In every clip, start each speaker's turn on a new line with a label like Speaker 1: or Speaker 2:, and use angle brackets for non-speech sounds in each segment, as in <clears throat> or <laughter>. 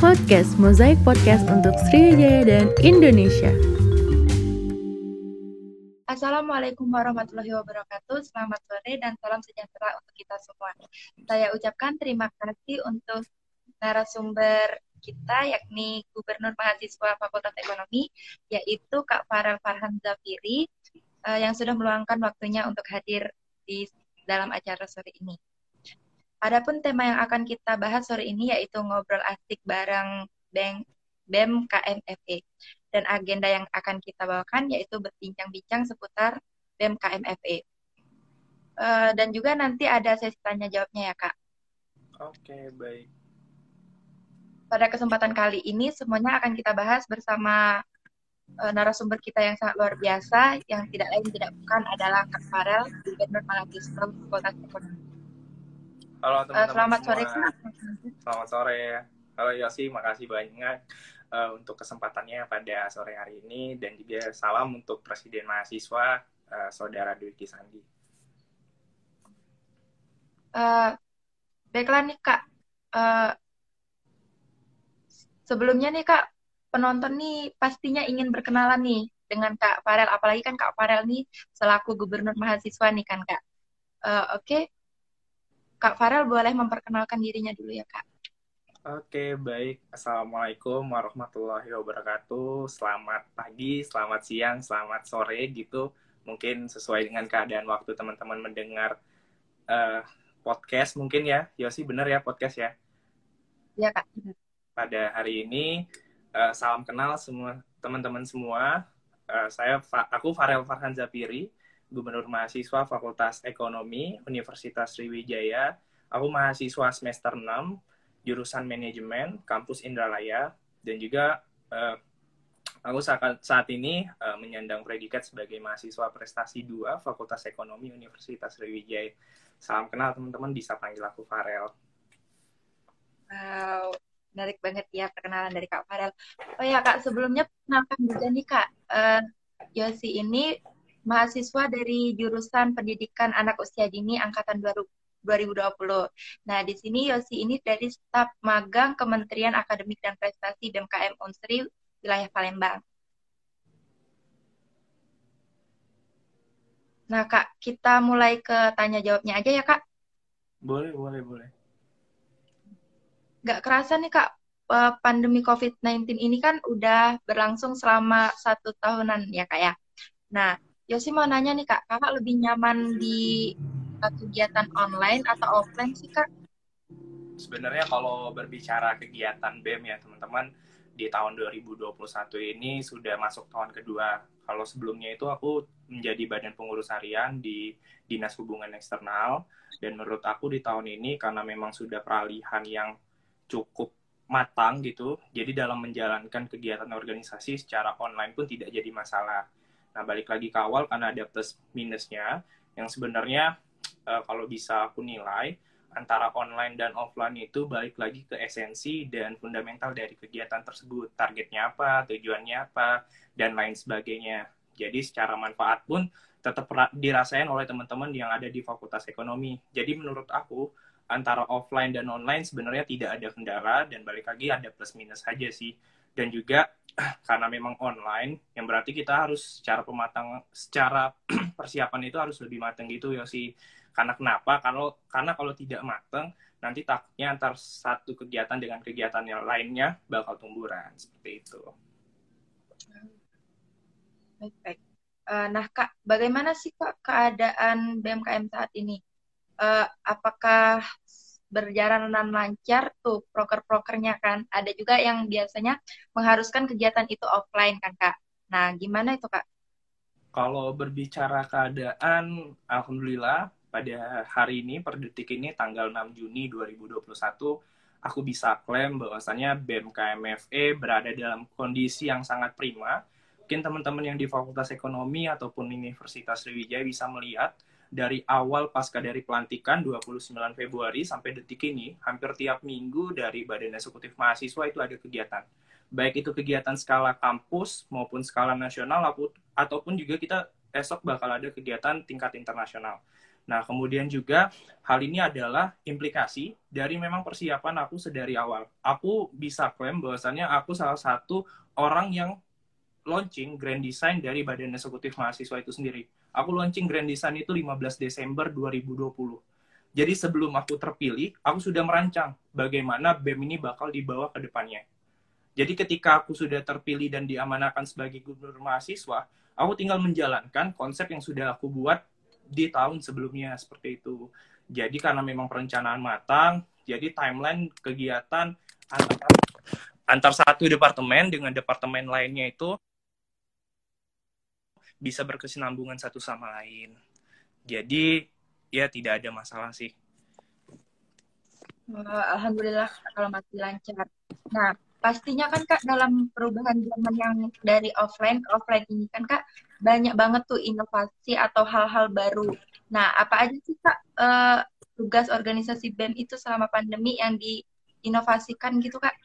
Speaker 1: podcast Mozaik Podcast untuk Sriwijaya dan Indonesia.
Speaker 2: Assalamualaikum warahmatullahi wabarakatuh. Selamat sore dan salam sejahtera untuk kita semua. Saya ucapkan terima kasih untuk narasumber kita yakni Gubernur Mahasiswa Fakultas Ekonomi yaitu Kak Farel Farhan Zafiri uh, yang sudah meluangkan waktunya untuk hadir di dalam acara sore ini. Adapun tema yang akan kita bahas sore ini yaitu ngobrol asik bareng Bank BEM KMFE. Dan agenda yang akan kita bawakan yaitu berbincang-bincang seputar BEM KMFE. Uh, dan juga nanti ada sesi tanya jawabnya ya Kak.
Speaker 3: Oke, baik.
Speaker 2: Pada kesempatan kali ini semuanya akan kita bahas bersama uh, narasumber kita yang sangat luar biasa yang tidak lain tidak bukan adalah Kak Farel, Gubernur Mahasiswa Fakultas Ekonomi.
Speaker 3: Halo teman-teman
Speaker 2: Uh, selamat
Speaker 3: semua.
Speaker 2: sore.
Speaker 3: Selamat sore. Halo Yosi, makasih banyak uh, untuk kesempatannya pada sore hari ini dan juga salam untuk Presiden Mahasiswa uh, Saudara Dwiki Sandi.
Speaker 2: Uh, baiklah nih Kak. Uh, sebelumnya nih Kak, penonton nih pastinya ingin berkenalan nih dengan Kak Farel. Apalagi kan Kak Farel nih selaku gubernur mahasiswa nih kan Kak. Uh, Oke, Kak Farel boleh memperkenalkan dirinya dulu ya Kak.
Speaker 3: Oke, baik. Assalamualaikum warahmatullahi wabarakatuh. Selamat pagi, selamat siang, selamat sore gitu. Mungkin sesuai dengan keadaan waktu teman-teman mendengar uh, podcast mungkin ya. Yosi bener ya podcast ya?
Speaker 2: Iya Kak.
Speaker 3: pada hari ini. Uh, salam kenal semua teman-teman semua. Uh, saya aku Farel Farhan Zapiri, Gubernur Mahasiswa Fakultas Ekonomi Universitas Sriwijaya. Aku mahasiswa semester 6 jurusan manajemen kampus Indralaya dan juga uh, aku saat, saat ini uh, menyandang predikat sebagai mahasiswa prestasi 2 Fakultas Ekonomi Universitas Sriwijaya. Salam kenal teman-teman bisa panggil aku Farel.
Speaker 2: Wow, menarik banget ya perkenalan dari Kak Farel. Oh ya Kak, sebelumnya perkenalkan juga nih Kak, uh, Yosi ini mahasiswa dari jurusan pendidikan anak usia dini angkatan 2020. Nah, di sini Yosi ini dari staf magang Kementerian Akademik dan Prestasi BMKM Unsri wilayah Palembang. Nah, Kak, kita mulai ke tanya jawabnya aja ya, Kak.
Speaker 3: Boleh, boleh, boleh.
Speaker 2: Gak kerasa nih, Kak, pandemi COVID-19 ini kan udah berlangsung selama satu tahunan ya, Kak ya. Nah, Yosi mau nanya nih, Kak, Kakak lebih nyaman di kegiatan online atau offline sih, Kak?
Speaker 3: Sebenarnya kalau berbicara kegiatan BEM ya, teman-teman, di tahun 2021 ini sudah masuk tahun kedua. Kalau sebelumnya itu aku menjadi badan pengurus harian di Dinas Hubungan Eksternal dan menurut aku di tahun ini karena memang sudah peralihan yang cukup matang gitu, jadi dalam menjalankan kegiatan organisasi secara online pun tidak jadi masalah. Nah, balik lagi ke awal karena ada plus minusnya yang sebenarnya uh, kalau bisa aku nilai antara online dan offline itu balik lagi ke esensi dan fundamental dari kegiatan tersebut. Targetnya apa, tujuannya apa, dan lain sebagainya. Jadi secara manfaat pun tetap dirasain oleh teman-teman yang ada di Fakultas Ekonomi. Jadi menurut aku antara offline dan online sebenarnya tidak ada kendala dan balik lagi ada plus minus saja sih. Dan juga karena memang online, yang berarti kita harus secara pematang, secara <clears throat> persiapan itu harus lebih matang gitu ya sih karena kenapa? Kalau karena kalau tidak matang, nanti takutnya antar satu kegiatan dengan kegiatan yang lainnya bakal tumburan seperti itu.
Speaker 2: Baik, baik. Uh, nah, Kak, bagaimana sih Kak keadaan BMKM saat ini? Uh, apakah berjalan lancar tuh proker-prokernya kan? Ada juga yang biasanya mengharuskan kegiatan itu offline kan, Kak? Nah, gimana itu, Kak?
Speaker 3: Kalau berbicara keadaan, alhamdulillah pada hari ini, per detik ini, tanggal 6 Juni 2021, aku bisa klaim bahwasannya BMKMFE berada dalam kondisi yang sangat prima. Mungkin teman-teman yang di Fakultas Ekonomi ataupun Universitas Sriwijaya bisa melihat dari awal pasca dari pelantikan 29 Februari sampai detik ini, hampir tiap minggu dari Badan Eksekutif Mahasiswa itu ada kegiatan. Baik itu kegiatan skala kampus maupun skala nasional ataupun juga kita esok bakal ada kegiatan tingkat internasional. Nah, kemudian juga hal ini adalah implikasi dari memang persiapan aku sedari awal. Aku bisa klaim bahwasannya aku salah satu orang yang launching grand design dari Badan Eksekutif Mahasiswa itu sendiri. Aku launching grand design itu 15 Desember 2020. Jadi sebelum aku terpilih, aku sudah merancang bagaimana BEM ini bakal dibawa ke depannya. Jadi ketika aku sudah terpilih dan diamanahkan sebagai gubernur mahasiswa, aku tinggal menjalankan konsep yang sudah aku buat di tahun sebelumnya seperti itu. Jadi karena memang perencanaan matang, jadi timeline kegiatan antar, antar satu departemen dengan departemen lainnya itu bisa berkesinambungan satu sama lain. Jadi ya tidak ada masalah sih.
Speaker 2: Alhamdulillah kalau masih lancar. Nah, pastinya kan Kak dalam perubahan zaman yang dari offline ke offline ini kan Kak banyak banget tuh inovasi atau hal-hal baru. Nah, apa aja sih Kak uh, tugas organisasi BEM itu selama pandemi yang diinovasikan gitu Kak?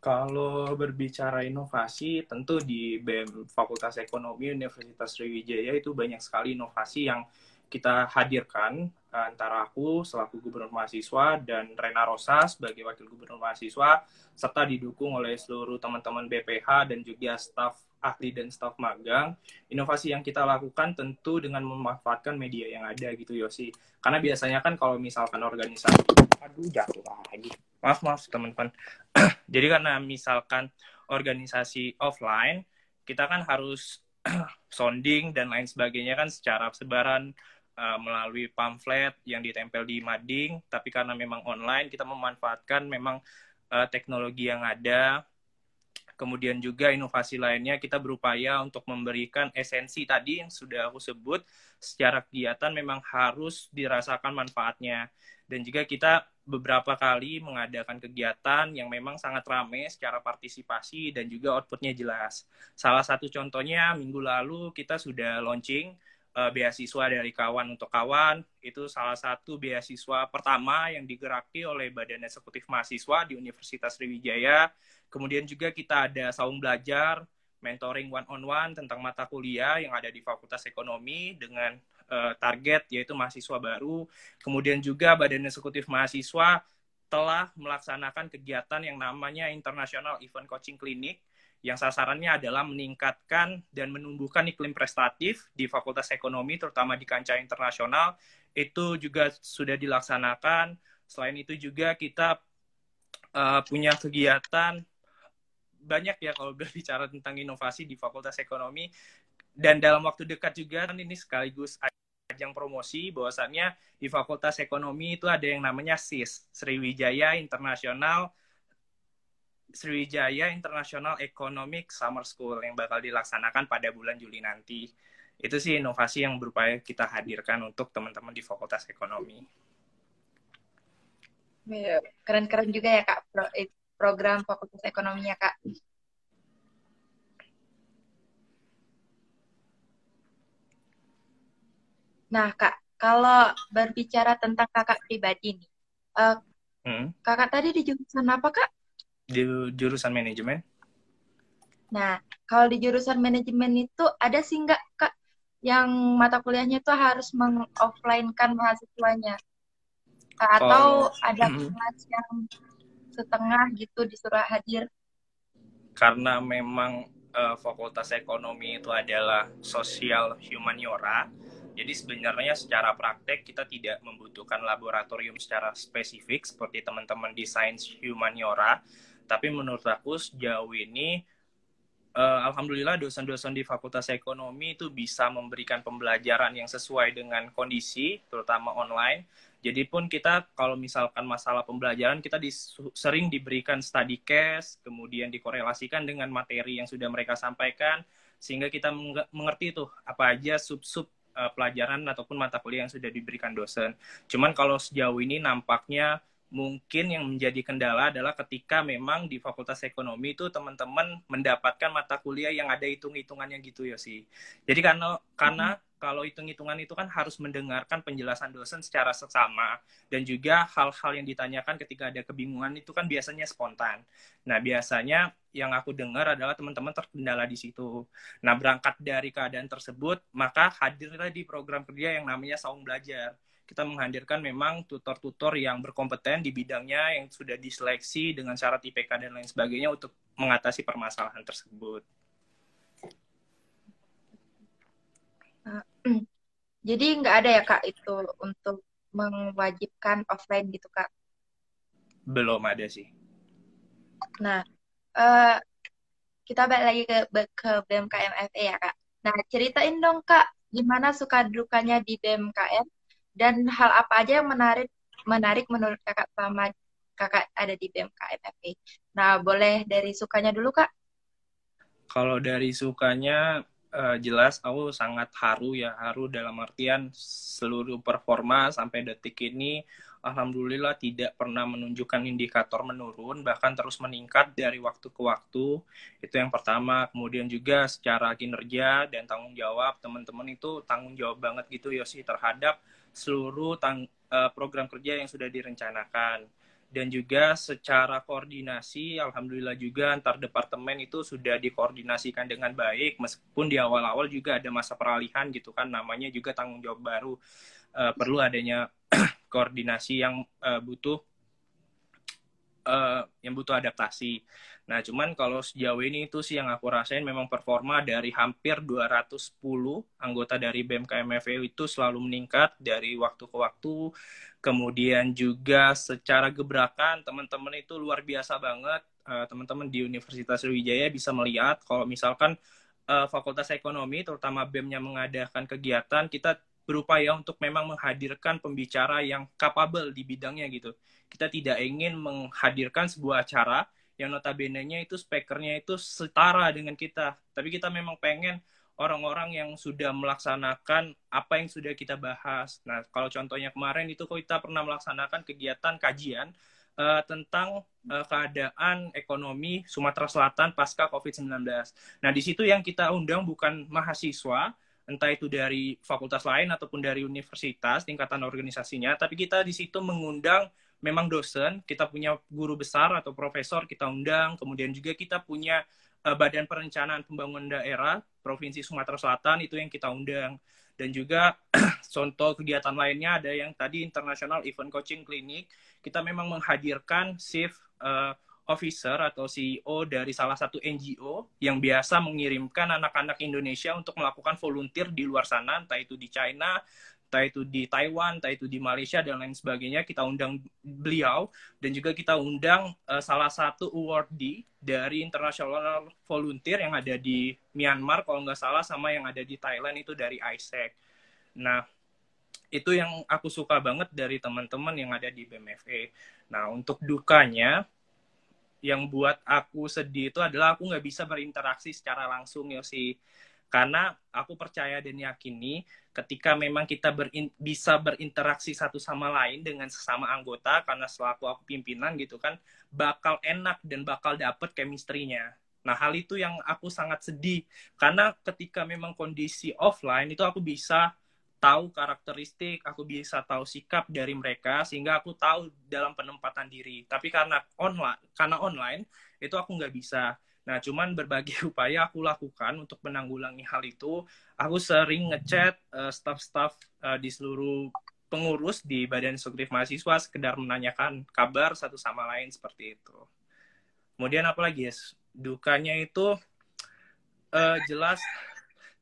Speaker 3: Kalau berbicara inovasi, tentu di BEM Fakultas Ekonomi Universitas Sriwijaya itu banyak sekali inovasi yang kita hadirkan antara aku selaku gubernur mahasiswa dan Rena Rosa sebagai wakil gubernur mahasiswa serta didukung oleh seluruh teman-teman BPH dan juga staf ahli dan staf magang. Inovasi yang kita lakukan tentu dengan memanfaatkan media yang ada gitu Yosi. Karena biasanya kan kalau misalkan organisasi aduh jatuh lagi maaf maaf teman-teman. <clears throat> Jadi karena misalkan organisasi offline kita kan harus <clears throat> sounding dan lain sebagainya kan secara sebaran uh, melalui pamflet yang ditempel di mading. Tapi karena memang online kita memanfaatkan memang uh, teknologi yang ada. Kemudian juga inovasi lainnya kita berupaya untuk memberikan esensi tadi yang sudah aku sebut. Secara kegiatan memang harus dirasakan manfaatnya dan juga kita beberapa kali mengadakan kegiatan yang memang sangat ramai secara partisipasi dan juga outputnya jelas. Salah satu contohnya minggu lalu kita sudah launching uh, beasiswa dari kawan untuk kawan. Itu salah satu beasiswa pertama yang digeraki oleh Badan Eksekutif Mahasiswa di Universitas Sriwijaya. Kemudian juga kita ada saung belajar, mentoring one on one tentang mata kuliah yang ada di Fakultas Ekonomi dengan uh, target yaitu mahasiswa baru. Kemudian juga Badan Eksekutif Mahasiswa telah melaksanakan kegiatan yang namanya International Event Coaching Clinic yang sasarannya adalah meningkatkan dan menumbuhkan iklim prestatif di Fakultas Ekonomi terutama di kancah internasional itu juga sudah dilaksanakan. Selain itu juga kita uh, punya kegiatan banyak ya kalau <laughs> berbicara tentang inovasi di Fakultas Ekonomi dan dalam waktu dekat juga ini sekaligus ajang promosi bahwasannya di Fakultas Ekonomi itu ada yang namanya SIS Sriwijaya International Sriwijaya International Economic Summer School yang bakal dilaksanakan pada bulan Juli nanti. Itu sih inovasi yang berupaya kita hadirkan untuk teman-teman di Fakultas Ekonomi.
Speaker 2: Iya, keren-keren juga ya Kak program Fakultas Ekonominya Kak. Nah, Kak, kalau berbicara tentang kakak pribadi nih, uh, hmm? kakak tadi di jurusan apa, Kak?
Speaker 3: Di jurusan manajemen.
Speaker 2: Nah, kalau di jurusan manajemen itu ada sih nggak, Kak, yang mata kuliahnya itu harus mengoffline-kan mahasiswanya? Atau oh. ada kelas yang setengah gitu disuruh hadir?
Speaker 3: Karena memang uh, fakultas ekonomi itu adalah sosial humaniora, jadi sebenarnya secara praktek kita tidak membutuhkan laboratorium secara spesifik seperti teman-teman di Sains Humaniora. Tapi menurut aku sejauh ini uh, alhamdulillah dosen-dosen di Fakultas Ekonomi itu bisa memberikan pembelajaran yang sesuai dengan kondisi, terutama online. Jadi pun kita kalau misalkan masalah pembelajaran kita sering diberikan study case, kemudian dikorelasikan dengan materi yang sudah mereka sampaikan, sehingga kita mengerti tuh apa aja sub-sub uh, pelajaran ataupun mata kuliah yang sudah diberikan dosen. Cuman kalau sejauh ini nampaknya mungkin yang menjadi kendala adalah ketika memang di Fakultas Ekonomi itu teman-teman mendapatkan mata kuliah yang ada hitung-hitungannya gitu ya sih. Jadi karena karena kalau hitung-hitungan itu kan harus mendengarkan penjelasan dosen secara seksama dan juga hal-hal yang ditanyakan ketika ada kebingungan itu kan biasanya spontan. Nah, biasanya yang aku dengar adalah teman-teman terkendala di situ. Nah, berangkat dari keadaan tersebut, maka hadirlah di program kerja yang namanya Saung Belajar kita menghadirkan memang tutor-tutor yang berkompeten di bidangnya yang sudah diseleksi dengan syarat IPK dan lain sebagainya untuk mengatasi permasalahan tersebut.
Speaker 2: Uh, <clears throat> jadi nggak ada ya kak itu untuk mewajibkan offline gitu kak?
Speaker 3: Belum ada sih.
Speaker 2: Nah, uh, kita balik lagi ke ke BMKM FE ya kak. Nah, ceritain dong kak, gimana suka dukanya di BMKM dan hal apa aja yang menarik menarik menurut kakak selama kakak ada di BMKM FE. Nah, boleh dari sukanya dulu kak?
Speaker 3: Kalau dari sukanya uh, jelas aku sangat haru ya haru dalam artian seluruh performa sampai detik ini alhamdulillah tidak pernah menunjukkan indikator menurun bahkan terus meningkat dari waktu ke waktu itu yang pertama kemudian juga secara kinerja dan tanggung jawab teman-teman itu tanggung jawab banget gitu ya sih terhadap seluruh tang uh, program kerja yang sudah direncanakan. Dan juga secara koordinasi alhamdulillah juga antar departemen itu sudah dikoordinasikan dengan baik meskipun di awal-awal juga ada masa peralihan gitu kan namanya juga tanggung jawab baru. Uh, perlu adanya <clears throat> koordinasi yang uh, butuh uh, yang butuh adaptasi Nah, cuman kalau sejauh ini itu sih yang aku rasain memang performa dari hampir 210 anggota dari BMKM FEU itu selalu meningkat dari waktu ke waktu. Kemudian juga secara gebrakan teman-teman itu luar biasa banget. Eh, teman-teman di Universitas Sriwijaya bisa melihat kalau misalkan uh, Fakultas Ekonomi terutama BEM-nya mengadakan kegiatan, kita berupaya untuk memang menghadirkan pembicara yang capable di bidangnya gitu. Kita tidak ingin menghadirkan sebuah acara yang notabene-nya itu speakernya itu setara dengan kita. Tapi kita memang pengen orang-orang yang sudah melaksanakan apa yang sudah kita bahas. Nah, kalau contohnya kemarin itu kita pernah melaksanakan kegiatan kajian uh, tentang uh, keadaan ekonomi Sumatera Selatan pasca COVID-19. Nah, di situ yang kita undang bukan mahasiswa, entah itu dari fakultas lain ataupun dari universitas tingkatan organisasinya, tapi kita di situ mengundang memang dosen, kita punya guru besar atau profesor kita undang, kemudian juga kita punya uh, Badan Perencanaan Pembangunan Daerah Provinsi Sumatera Selatan itu yang kita undang. Dan juga <clears throat> contoh kegiatan lainnya ada yang tadi International Event Coaching Clinic, kita memang menghadirkan chief uh, officer atau CEO dari salah satu NGO yang biasa mengirimkan anak-anak Indonesia untuk melakukan volunteer di luar sana, entah itu di China, entah itu di Taiwan, entah itu di Malaysia dan lain sebagainya, kita undang beliau dan juga kita undang uh, salah satu awardee dari International Volunteer yang ada di Myanmar kalau nggak salah sama yang ada di Thailand itu dari ISEC. Nah, itu yang aku suka banget dari teman-teman yang ada di BMFE. Nah, untuk dukanya yang buat aku sedih itu adalah aku nggak bisa berinteraksi secara langsung ya sih karena aku percaya dan yakini ketika memang kita berin, bisa berinteraksi satu sama lain dengan sesama anggota karena selaku aku pimpinan gitu kan bakal enak dan bakal dapet chemistry-nya. Nah, hal itu yang aku sangat sedih karena ketika memang kondisi offline itu aku bisa tahu karakteristik, aku bisa tahu sikap dari mereka sehingga aku tahu dalam penempatan diri. Tapi karena online, karena online itu aku nggak bisa. Nah, cuman berbagai <laughs> upaya aku lakukan untuk menanggulangi hal itu. Aku sering ngechat uh, staff-staff uh, di seluruh pengurus di Badan Eksekutif Mahasiswa sekedar menanyakan kabar satu sama lain seperti itu. Kemudian apa lagi ya? Dukanya itu uh, jelas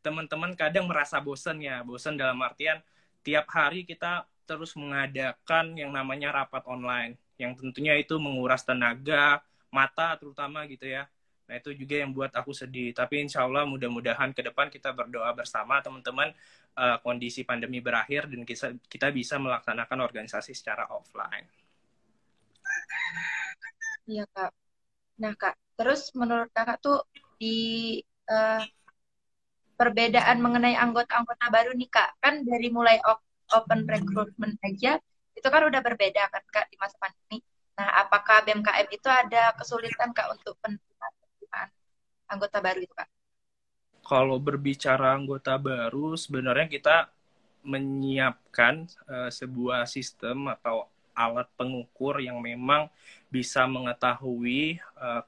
Speaker 3: teman-teman kadang merasa bosan ya. Bosan dalam artian tiap hari kita terus mengadakan yang namanya rapat online. Yang tentunya itu menguras tenaga, mata terutama gitu ya Nah itu juga yang buat aku sedih. Tapi insya Allah mudah-mudahan ke depan kita berdoa bersama teman-teman uh, kondisi pandemi berakhir dan kita, kita bisa melaksanakan organisasi secara offline.
Speaker 2: Iya kak. Nah kak, terus menurut kakak tuh di uh, perbedaan mengenai anggota-anggota baru nih kak, kan dari mulai open recruitment aja itu kan udah berbeda kan Kak di masa pandemi. Nah, apakah BMKM itu ada kesulitan Kak untuk anggota baru itu Kak?
Speaker 3: Kalau berbicara anggota baru, sebenarnya kita menyiapkan uh, sebuah sistem atau alat pengukur yang memang bisa mengetahui uh,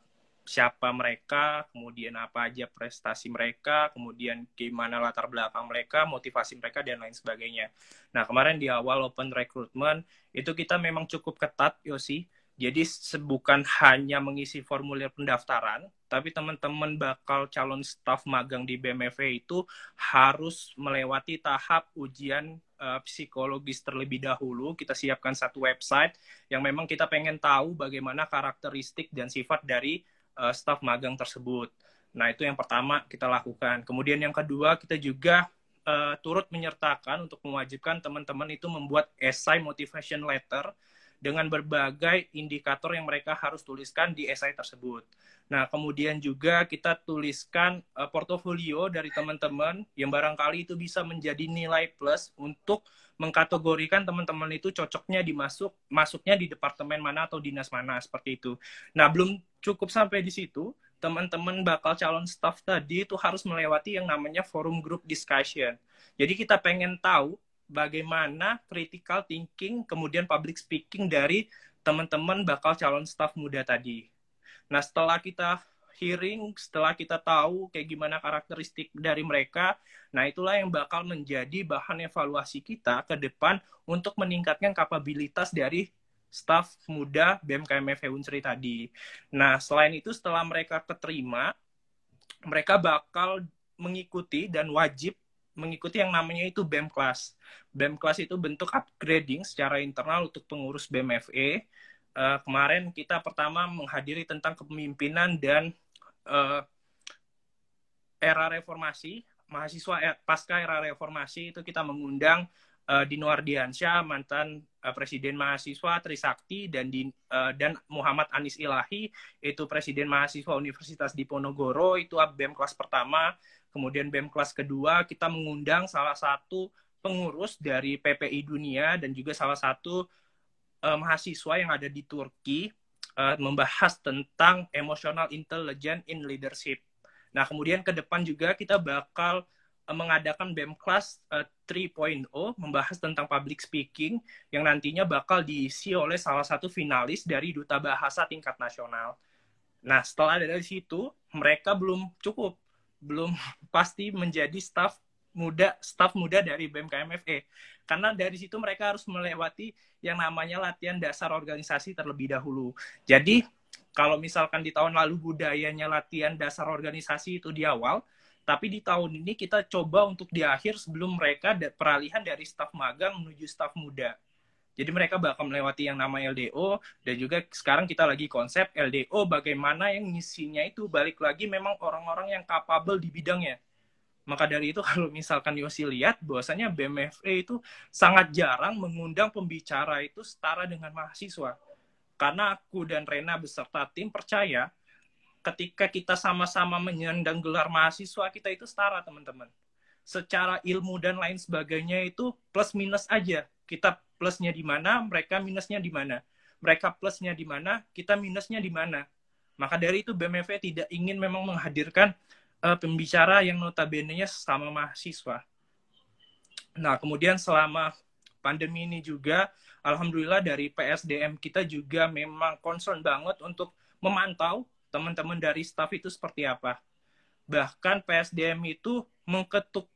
Speaker 3: siapa mereka, kemudian apa aja prestasi mereka, kemudian gimana latar belakang mereka, motivasi mereka, dan lain sebagainya. Nah, kemarin di awal open recruitment, itu kita memang cukup ketat, Yosi. Jadi bukan hanya mengisi formulir pendaftaran, tapi teman-teman bakal calon staf magang di BMFE itu harus melewati tahap ujian uh, psikologis terlebih dahulu. Kita siapkan satu website yang memang kita pengen tahu bagaimana karakteristik dan sifat dari uh, staf magang tersebut. Nah, itu yang pertama kita lakukan. Kemudian yang kedua, kita juga uh, turut menyertakan untuk mewajibkan teman-teman itu membuat esai motivation letter dengan berbagai indikator yang mereka harus tuliskan di esai tersebut. Nah, kemudian juga kita tuliskan uh, portofolio dari teman-teman yang barangkali itu bisa menjadi nilai plus untuk mengkategorikan teman-teman itu cocoknya dimasuk masuknya di departemen mana atau dinas mana seperti itu. Nah, belum cukup sampai di situ, teman-teman bakal calon staff tadi itu harus melewati yang namanya forum group discussion. Jadi kita pengen tahu bagaimana critical thinking kemudian public speaking dari teman-teman bakal calon staff muda tadi. Nah, setelah kita hearing, setelah kita tahu kayak gimana karakteristik dari mereka, nah itulah yang bakal menjadi bahan evaluasi kita ke depan untuk meningkatkan kapabilitas dari staf muda BMKM Unsri tadi. Nah, selain itu setelah mereka keterima, mereka bakal mengikuti dan wajib mengikuti yang namanya itu BEM Class. BEM Class itu bentuk upgrading secara internal untuk pengurus BMFE. Uh, kemarin kita pertama menghadiri tentang kepemimpinan dan uh, era reformasi, mahasiswa er, pasca era reformasi itu kita mengundang uh, Dino Ardiansyah, mantan uh, presiden mahasiswa Trisakti dan uh, dan Muhammad Anis Ilahi itu presiden mahasiswa Universitas Diponegoro itu BEM kelas pertama, kemudian BEM kelas kedua kita mengundang salah satu pengurus dari PPI Dunia dan juga salah satu uh, mahasiswa yang ada di Turki uh, membahas tentang emotional intelligence in leadership. Nah, kemudian ke depan juga kita bakal uh, mengadakan BEM Class uh, 3.0 membahas tentang public speaking yang nantinya bakal diisi oleh salah satu finalis dari Duta Bahasa tingkat nasional. Nah, setelah dari situ, mereka belum cukup, belum <laughs> pasti menjadi staff muda staff muda dari BMKMFE karena dari situ mereka harus melewati yang namanya latihan dasar organisasi terlebih dahulu. Jadi kalau misalkan di tahun lalu budayanya latihan dasar organisasi itu di awal, tapi di tahun ini kita coba untuk di akhir sebelum mereka peralihan dari staf magang menuju staf muda. Jadi mereka bakal melewati yang nama LDO dan juga sekarang kita lagi konsep LDO bagaimana yang ngisinya itu balik lagi memang orang-orang yang capable di bidangnya maka dari itu <laughs> kalau misalkan Yosi lihat bahwasanya BMFE itu sangat jarang mengundang pembicara itu setara dengan mahasiswa. Karena aku dan Rena beserta tim percaya ketika kita sama-sama menyandang gelar mahasiswa kita itu setara teman-teman. Secara ilmu dan lain sebagainya itu plus minus aja. Kita plusnya di mana, mereka minusnya di mana. Mereka plusnya di mana, kita minusnya di mana. Maka dari itu BMFE tidak ingin memang menghadirkan uh, pembicara yang notabene-nya sama mahasiswa. Nah, kemudian selama pandemi ini juga, alhamdulillah dari PSDM kita juga memang concern banget untuk memantau teman-teman dari staff itu seperti apa. Bahkan PSDM itu mengketuk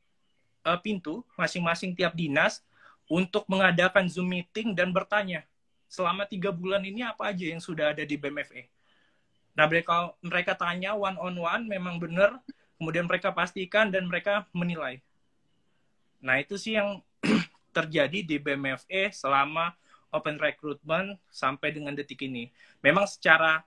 Speaker 3: uh, pintu masing-masing tiap dinas untuk mengadakan Zoom meeting dan bertanya, selama tiga bulan ini apa aja yang sudah ada di BMFE? Nah, mereka mereka tanya one on one memang benar, kemudian mereka pastikan dan mereka menilai. Nah, itu sih yang <clears throat> terjadi di BMFE selama open recruitment sampai dengan detik ini. Memang secara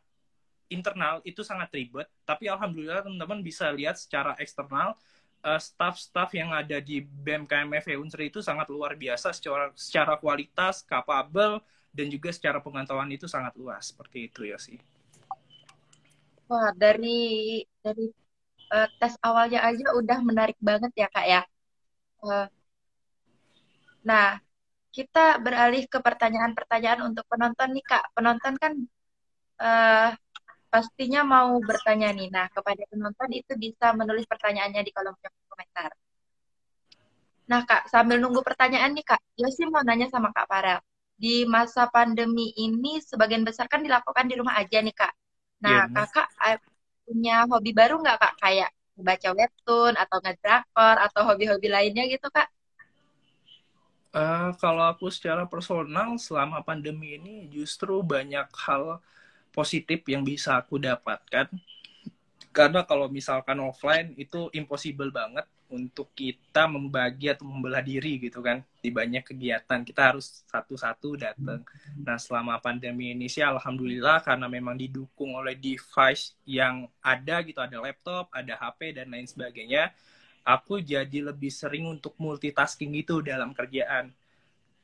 Speaker 3: internal itu sangat ribet, tapi alhamdulillah teman-teman bisa lihat secara eksternal staff-staff yang ada di BMKMF Unsri itu sangat luar biasa secara secara kualitas, kapabel dan juga secara pengetahuan itu sangat luas seperti itu ya sih.
Speaker 2: Wah, dari dari uh, tes awalnya aja udah menarik banget ya kak ya. Uh, nah, kita beralih ke pertanyaan-pertanyaan untuk penonton nih Kak. Penonton kan uh, pastinya mau bertanya nih. Nah, kepada penonton itu bisa menulis pertanyaannya di kolom komentar. Nah, Kak, sambil nunggu pertanyaan nih, Kak, Yosi mau nanya sama Kak Farel. Di masa pandemi ini, sebagian besar kan dilakukan di rumah aja nih, Kak. Nah, yeah, Kakak eh, punya hobi baru nggak, Kak? Kayak baca webtoon, atau ngedrakor, atau hobi-hobi lainnya gitu, Kak?
Speaker 3: Uh, kalau aku secara personal, selama pandemi ini justru banyak hal positif yang bisa aku dapatkan. Karena kalau misalkan offline itu impossible banget untuk kita membagi atau membelah diri gitu kan di banyak kegiatan kita harus satu-satu datang. Nah selama pandemi ini sih alhamdulillah karena memang didukung oleh device yang ada gitu ada laptop, ada HP dan lain sebagainya. Aku jadi lebih sering untuk multitasking gitu dalam kerjaan.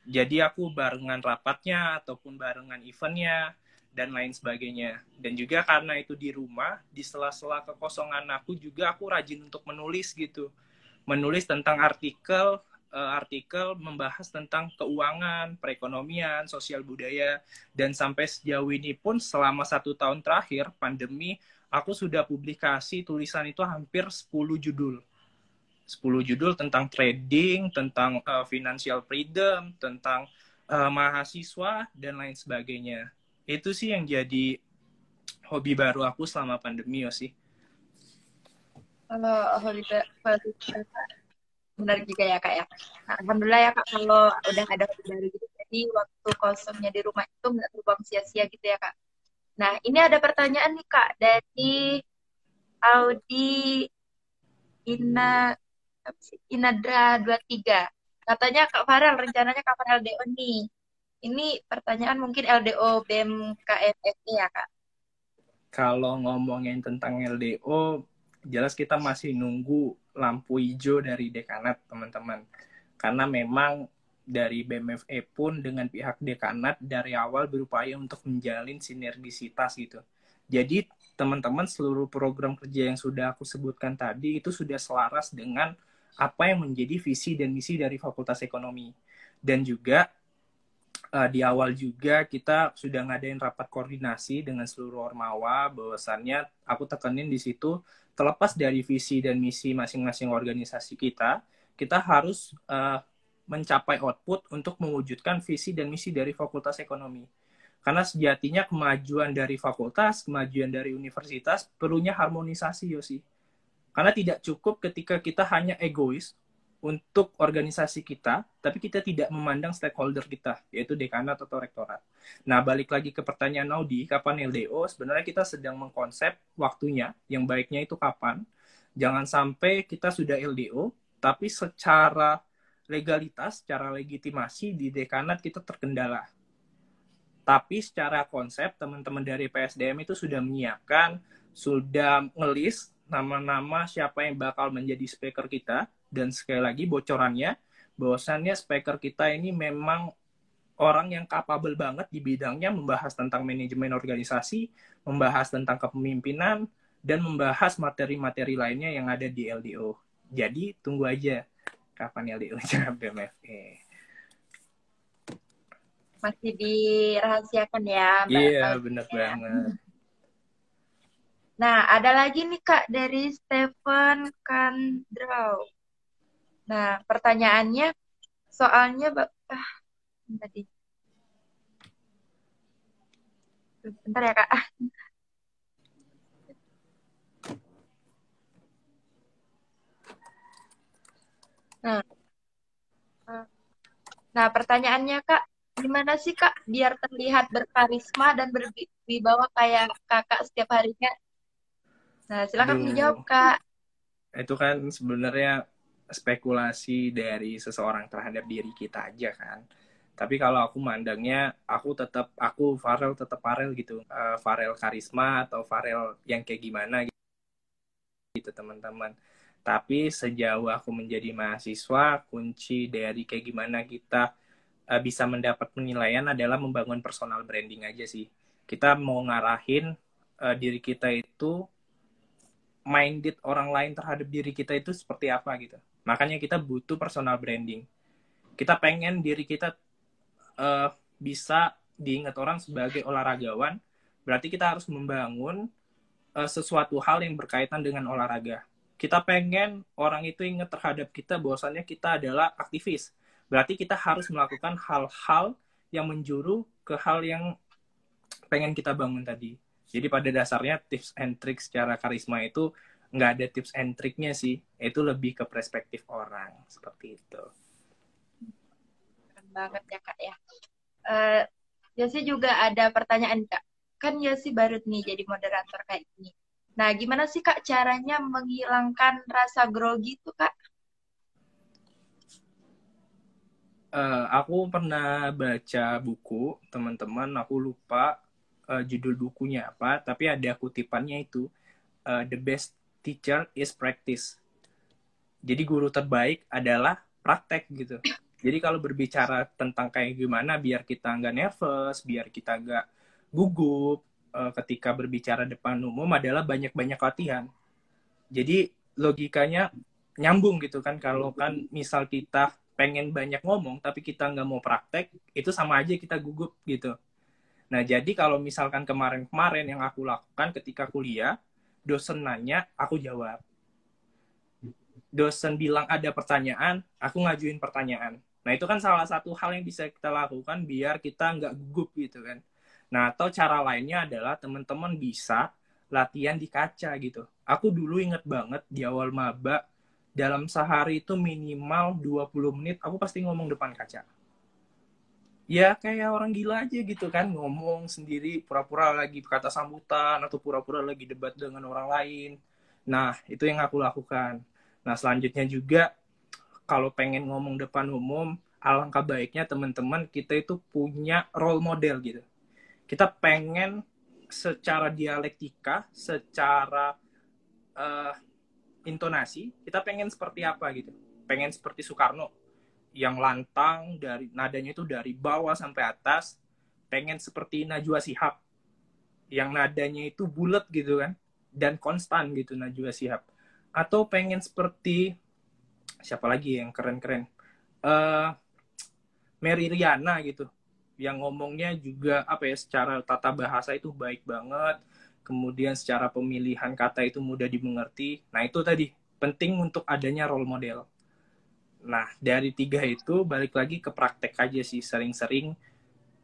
Speaker 3: Jadi aku barengan rapatnya ataupun barengan eventnya dan lain sebagainya. Dan juga karena itu di rumah, di sela-sela kekosongan aku juga aku rajin untuk menulis gitu menulis tentang artikel uh, artikel membahas tentang keuangan, perekonomian, sosial budaya, dan sampai sejauh ini pun selama satu tahun terakhir pandemi, aku sudah publikasi tulisan itu hampir 10 judul. 10 judul tentang trading, tentang uh, financial freedom, tentang uh, mahasiswa, dan lain sebagainya. Itu sih yang jadi hobi baru aku selama pandemi, sih
Speaker 2: kalau holiday benar juga ya kak ya. Alhamdulillah ya kak kalau udah ada hobi baru gitu jadi waktu kosongnya di rumah itu nggak terbuang sia-sia gitu ya kak. Nah ini ada pertanyaan nih kak dari Audi Ina Inadra 23 katanya kak Farel rencananya kapan LDO nih ini pertanyaan mungkin LDO BEM ya kak
Speaker 3: kalau ngomongin tentang LDO jelas kita masih nunggu lampu hijau dari dekanat teman-teman karena memang dari BMFE pun dengan pihak dekanat dari awal berupaya untuk menjalin sinergisitas gitu. Jadi teman-teman seluruh program kerja yang sudah aku sebutkan tadi itu sudah selaras dengan apa yang menjadi visi dan misi dari Fakultas Ekonomi. Dan juga uh, di awal juga kita sudah ngadain rapat koordinasi dengan seluruh ormawa bahwasannya aku tekenin di situ terlepas dari visi dan misi masing-masing organisasi kita, kita harus uh, mencapai output untuk mewujudkan visi dan misi dari Fakultas Ekonomi. Karena sejatinya kemajuan dari fakultas, kemajuan dari universitas perlunya harmonisasi, Yosi. Karena tidak cukup ketika kita hanya egois, untuk organisasi kita, tapi kita tidak memandang stakeholder kita, yaitu dekanat atau rektorat. Nah, balik lagi ke pertanyaan Audi, kapan LDO? Sebenarnya kita sedang mengkonsep waktunya, yang baiknya itu kapan. Jangan sampai kita sudah LDO, tapi secara legalitas, secara legitimasi di dekanat kita terkendala. Tapi secara konsep, teman-teman dari PSDM itu sudah menyiapkan, sudah ngelis nama-nama siapa yang bakal menjadi speaker kita, dan sekali lagi bocorannya bahwasannya speaker kita ini memang orang yang capable banget di bidangnya membahas tentang manajemen organisasi, membahas tentang kepemimpinan, dan membahas materi-materi lainnya yang ada di LDO. Jadi tunggu aja kapan LDO-nya <laughs> BMFE.
Speaker 2: Masih dirahasiakan ya,
Speaker 3: Mbak. Iya, benar banget.
Speaker 2: Nah, ada lagi nih Kak dari Stephen Kandraw. Nah, pertanyaannya soalnya ah, tadi. Bentar ya, Kak. Nah, nah pertanyaannya Kak, gimana sih Kak biar terlihat berkarisma dan berwibawa kayak Kakak setiap harinya? Nah, silakan dijawab Kak.
Speaker 3: Itu kan sebenarnya spekulasi dari seseorang terhadap diri kita aja kan. Tapi kalau aku mandangnya aku tetap aku Farel tetap Farel gitu. Uh, Farel karisma atau Farel yang kayak gimana gitu teman-teman. Tapi sejauh aku menjadi mahasiswa kunci dari kayak gimana kita uh, bisa mendapat penilaian adalah membangun personal branding aja sih. Kita mau ngarahin uh, diri kita itu minded orang lain terhadap diri kita itu seperti apa gitu Makanya kita butuh personal branding. Kita pengen diri kita uh, bisa diingat orang sebagai olahragawan, berarti kita harus membangun uh, sesuatu hal yang berkaitan dengan olahraga. Kita pengen orang itu ingat terhadap kita bahwasannya kita adalah aktivis. Berarti kita harus melakukan hal-hal yang menjuru ke hal yang pengen kita bangun tadi. Jadi pada dasarnya tips and trick secara karisma itu nggak ada tips and triknya sih. Itu lebih ke perspektif orang seperti itu.
Speaker 2: Keren banget ya kak ya. Uh, juga ada pertanyaan kak. Kan Yosi baru nih jadi moderator kayak gini. Nah, gimana sih kak caranya menghilangkan rasa grogi itu kak?
Speaker 3: Uh, aku pernah baca buku teman-teman, aku lupa uh, judul bukunya apa, tapi ada kutipannya itu uh, the best teacher is practice. Jadi guru terbaik adalah praktek gitu. Jadi kalau berbicara tentang kayak gimana biar kita nggak nervous, biar kita nggak gugup uh, ketika berbicara depan umum adalah banyak-banyak latihan. Jadi logikanya nyambung gitu kan kalau kan misal kita pengen banyak ngomong tapi kita nggak mau praktek itu sama aja kita gugup gitu. Nah jadi kalau misalkan kemarin-kemarin yang aku lakukan ketika kuliah dosen nanya aku jawab dosen bilang ada pertanyaan, aku ngajuin pertanyaan. Nah, itu kan salah satu hal yang bisa kita lakukan biar kita nggak gugup gitu kan. Nah, atau cara lainnya adalah teman-teman bisa latihan di kaca gitu. Aku dulu inget banget di awal maba, dalam sehari itu minimal 20 menit aku pasti ngomong depan kaca. Ya kayak orang gila aja gitu kan, ngomong sendiri, pura-pura lagi kata sambutan, atau pura-pura lagi debat dengan orang lain. Nah, itu yang aku lakukan. Nah, selanjutnya juga kalau pengen ngomong depan umum, alangkah baiknya teman-teman kita itu punya role model gitu. Kita pengen secara dialektika, secara uh, intonasi, kita pengen seperti apa gitu. Pengen seperti Soekarno yang lantang dari nadanya itu dari bawah sampai atas, pengen seperti Najwa Sihab yang nadanya itu bulat gitu kan dan konstan gitu Najwa Sihab. Atau pengen seperti siapa lagi yang keren-keren? Uh, Mary Riana gitu yang ngomongnya juga apa ya secara tata bahasa itu baik banget kemudian secara pemilihan kata itu mudah dimengerti. Nah itu tadi penting untuk adanya role model nah dari tiga itu balik lagi ke praktek aja sih sering-sering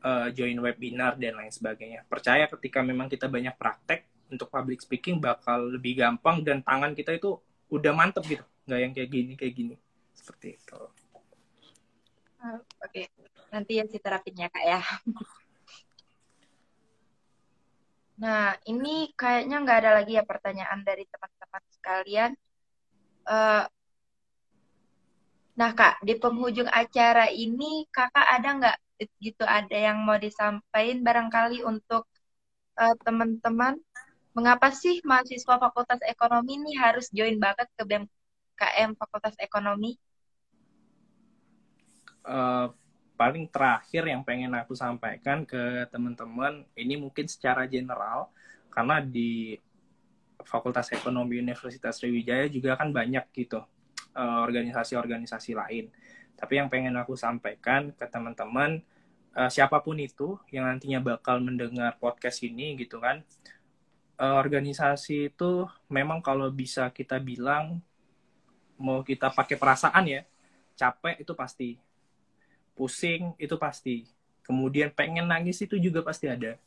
Speaker 3: uh, join webinar dan lain sebagainya. Percaya ketika memang kita banyak praktek untuk public speaking bakal lebih gampang dan tangan kita itu udah mantep gitu. Nggak yang kayak gini kayak gini. Seperti itu.
Speaker 2: Uh, oke. Okay. nanti ya si terapinya kak ya. <laughs> Nah ini kayaknya nggak ada lagi ya pertanyaan dari teman-teman sekalian. Uh, nah kak di penghujung acara ini kakak ada nggak gitu ada yang mau disampaikan barangkali untuk uh, teman-teman mengapa sih mahasiswa Fakultas Ekonomi ini harus join banget ke BEM KM Fakultas Ekonomi?
Speaker 3: Uh, paling terakhir yang pengen aku sampaikan ke teman-teman ini mungkin secara general karena di Fakultas Ekonomi Universitas Sriwijaya juga kan banyak gitu organisasi-organisasi uh, lain. Tapi yang pengen aku sampaikan ke teman-teman uh, siapa pun itu yang nantinya bakal mendengar podcast ini gitu kan, uh, organisasi itu memang kalau bisa kita bilang mau kita pakai perasaan ya capek itu pasti pusing itu pasti kemudian pengen nangis itu juga pasti ada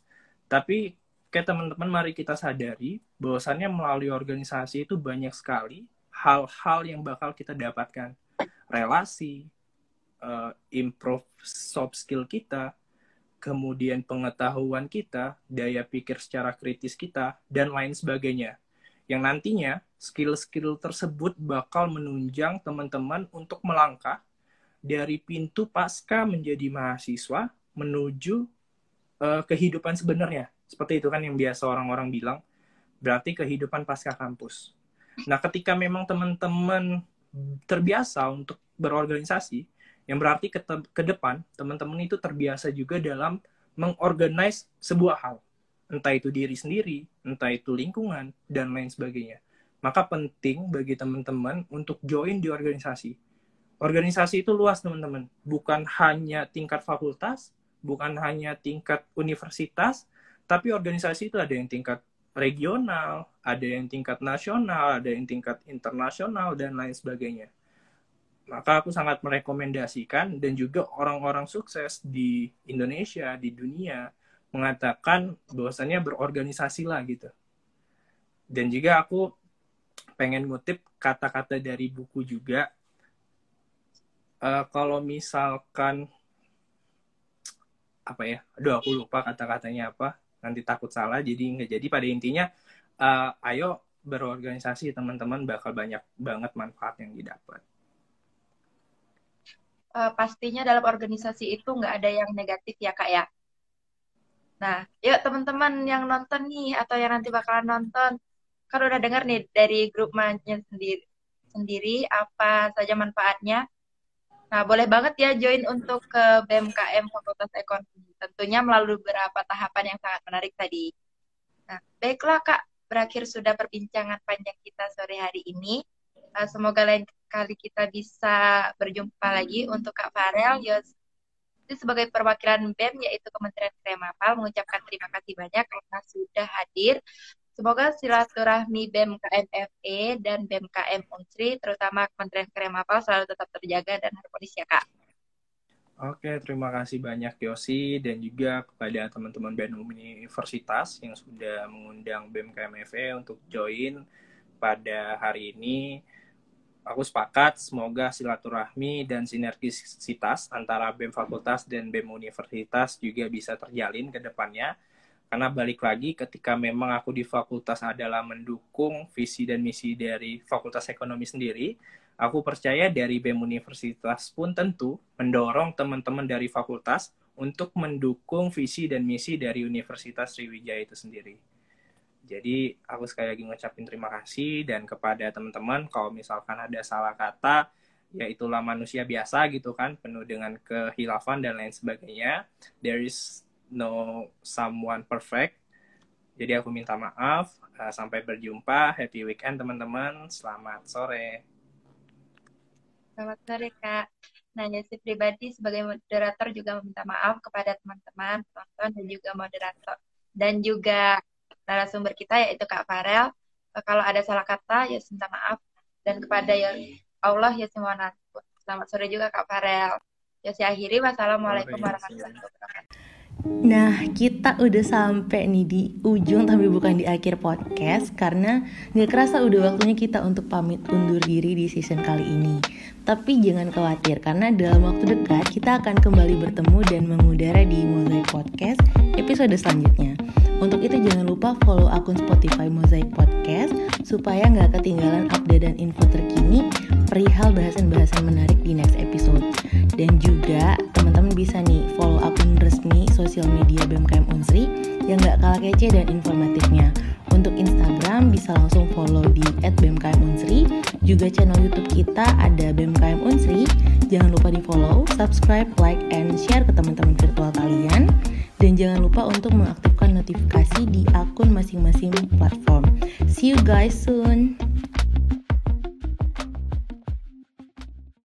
Speaker 3: tapi kayak teman-teman mari kita sadari bahwasannya melalui organisasi itu banyak sekali hal-hal yang bakal kita dapatkan relasi uh, improve soft skill kita kemudian pengetahuan kita daya pikir secara kritis kita dan lain sebagainya yang nantinya skill-skill tersebut bakal menunjang teman-teman untuk melangkah dari pintu pasca menjadi mahasiswa menuju uh, kehidupan sebenarnya. Seperti itu kan yang biasa orang-orang bilang, berarti kehidupan pasca kampus. Nah, ketika memang teman-teman terbiasa untuk berorganisasi, yang berarti ke, ke depan teman-teman itu terbiasa juga dalam mengorganize sebuah hal entah itu diri sendiri, entah itu lingkungan, dan lain sebagainya. Maka penting bagi teman-teman untuk join di organisasi. organisasi itu luas teman-teman bukan hanya tingkat fakultas bukan hanya tingkat universitas tapi organisasi itu ada yang tingkat regional ada yang tingkat nasional ada yang tingkat internasional dan lain sebagainya. Maka aku sangat merekomendasikan dan juga orang-orang sukses di Indonesia di dunia mengatakan bahwasannya berorganisasi lah gitu. Dan juga aku pengen ngutip kata-kata dari buku juga. Uh, kalau misalkan apa ya aduh aku lupa kata-katanya apa nanti takut salah jadi nggak jadi pada intinya uh, ayo berorganisasi teman-teman bakal banyak banget manfaat yang didapat
Speaker 2: uh, pastinya dalam organisasi itu nggak ada yang negatif ya kak ya nah yuk teman-teman yang nonton nih atau yang nanti bakalan nonton kan udah dengar nih dari grup mannya sendiri sendiri apa saja manfaatnya. Nah, boleh banget ya join untuk ke BMKM Fakultas Ekonomi. Tentunya melalui beberapa tahapan yang sangat menarik tadi. Nah, baiklah Kak, berakhir sudah perbincangan panjang kita sore hari ini. Uh, semoga lain kali kita bisa berjumpa lagi untuk Kak Farel. Yos, sebagai perwakilan BEM yaitu Kementerian Kremapal mengucapkan terima kasih banyak karena sudah hadir Semoga silaturahmi BEM KMFE dan BEM KM Unsri, terutama Kementerian Kremapal, selalu tetap terjaga dan harmonis ya, Kak.
Speaker 3: Oke, terima kasih banyak Yosi dan juga kepada teman-teman BEM Universitas yang sudah mengundang BEM KMFE untuk join pada hari ini. Aku sepakat semoga silaturahmi dan sinergisitas antara BEM Fakultas dan BEM Universitas juga bisa terjalin ke depannya karena balik lagi ketika memang aku di fakultas adalah mendukung visi dan misi dari fakultas ekonomi sendiri, aku percaya dari BEM Universitas pun tentu mendorong teman-teman dari fakultas untuk mendukung visi dan misi dari Universitas Sriwijaya itu sendiri. Jadi aku sekali lagi ngucapin terima kasih dan kepada teman-teman kalau misalkan ada salah kata ya itulah manusia biasa gitu kan penuh dengan kehilafan dan lain sebagainya. There is no someone perfect. Jadi aku minta maaf. Uh, sampai berjumpa. Happy weekend teman-teman. Selamat sore.
Speaker 2: Selamat sore Kak. Nah, Yesi pribadi sebagai moderator juga meminta maaf kepada teman-teman, penonton dan juga moderator dan juga narasumber kita yaitu Kak Farel. Eh, kalau ada salah kata, ya minta maaf. Dan kepada ya Allah ya semua Selamat sore juga Kak Farel. Ya akhiri. Wassalamualaikum warahmatullahi wabarakatuh.
Speaker 1: Nah, kita udah sampai nih di ujung tapi bukan di akhir podcast karena nggak kerasa udah waktunya kita untuk pamit undur diri di season kali ini. Tapi jangan khawatir karena dalam waktu dekat kita akan kembali bertemu dan mengudara di Mosaic Podcast episode selanjutnya. Untuk itu jangan lupa follow akun Spotify Mosaic Podcast supaya nggak ketinggalan update dan info terkini perihal bahasan-bahasan menarik di next episode. Dan juga teman-teman bisa nih follow akun resmi sosial media BMKM Unsri yang nggak kalah kece dan informatifnya. Untuk Instagram bisa langsung follow di @bmkmunsri. Juga channel YouTube kita ada BMKM Unsri. Jangan lupa di follow, subscribe, like, and share ke teman-teman virtual kalian. Dan jangan lupa untuk mengaktifkan notifikasi di akun masing-masing platform. See you guys soon.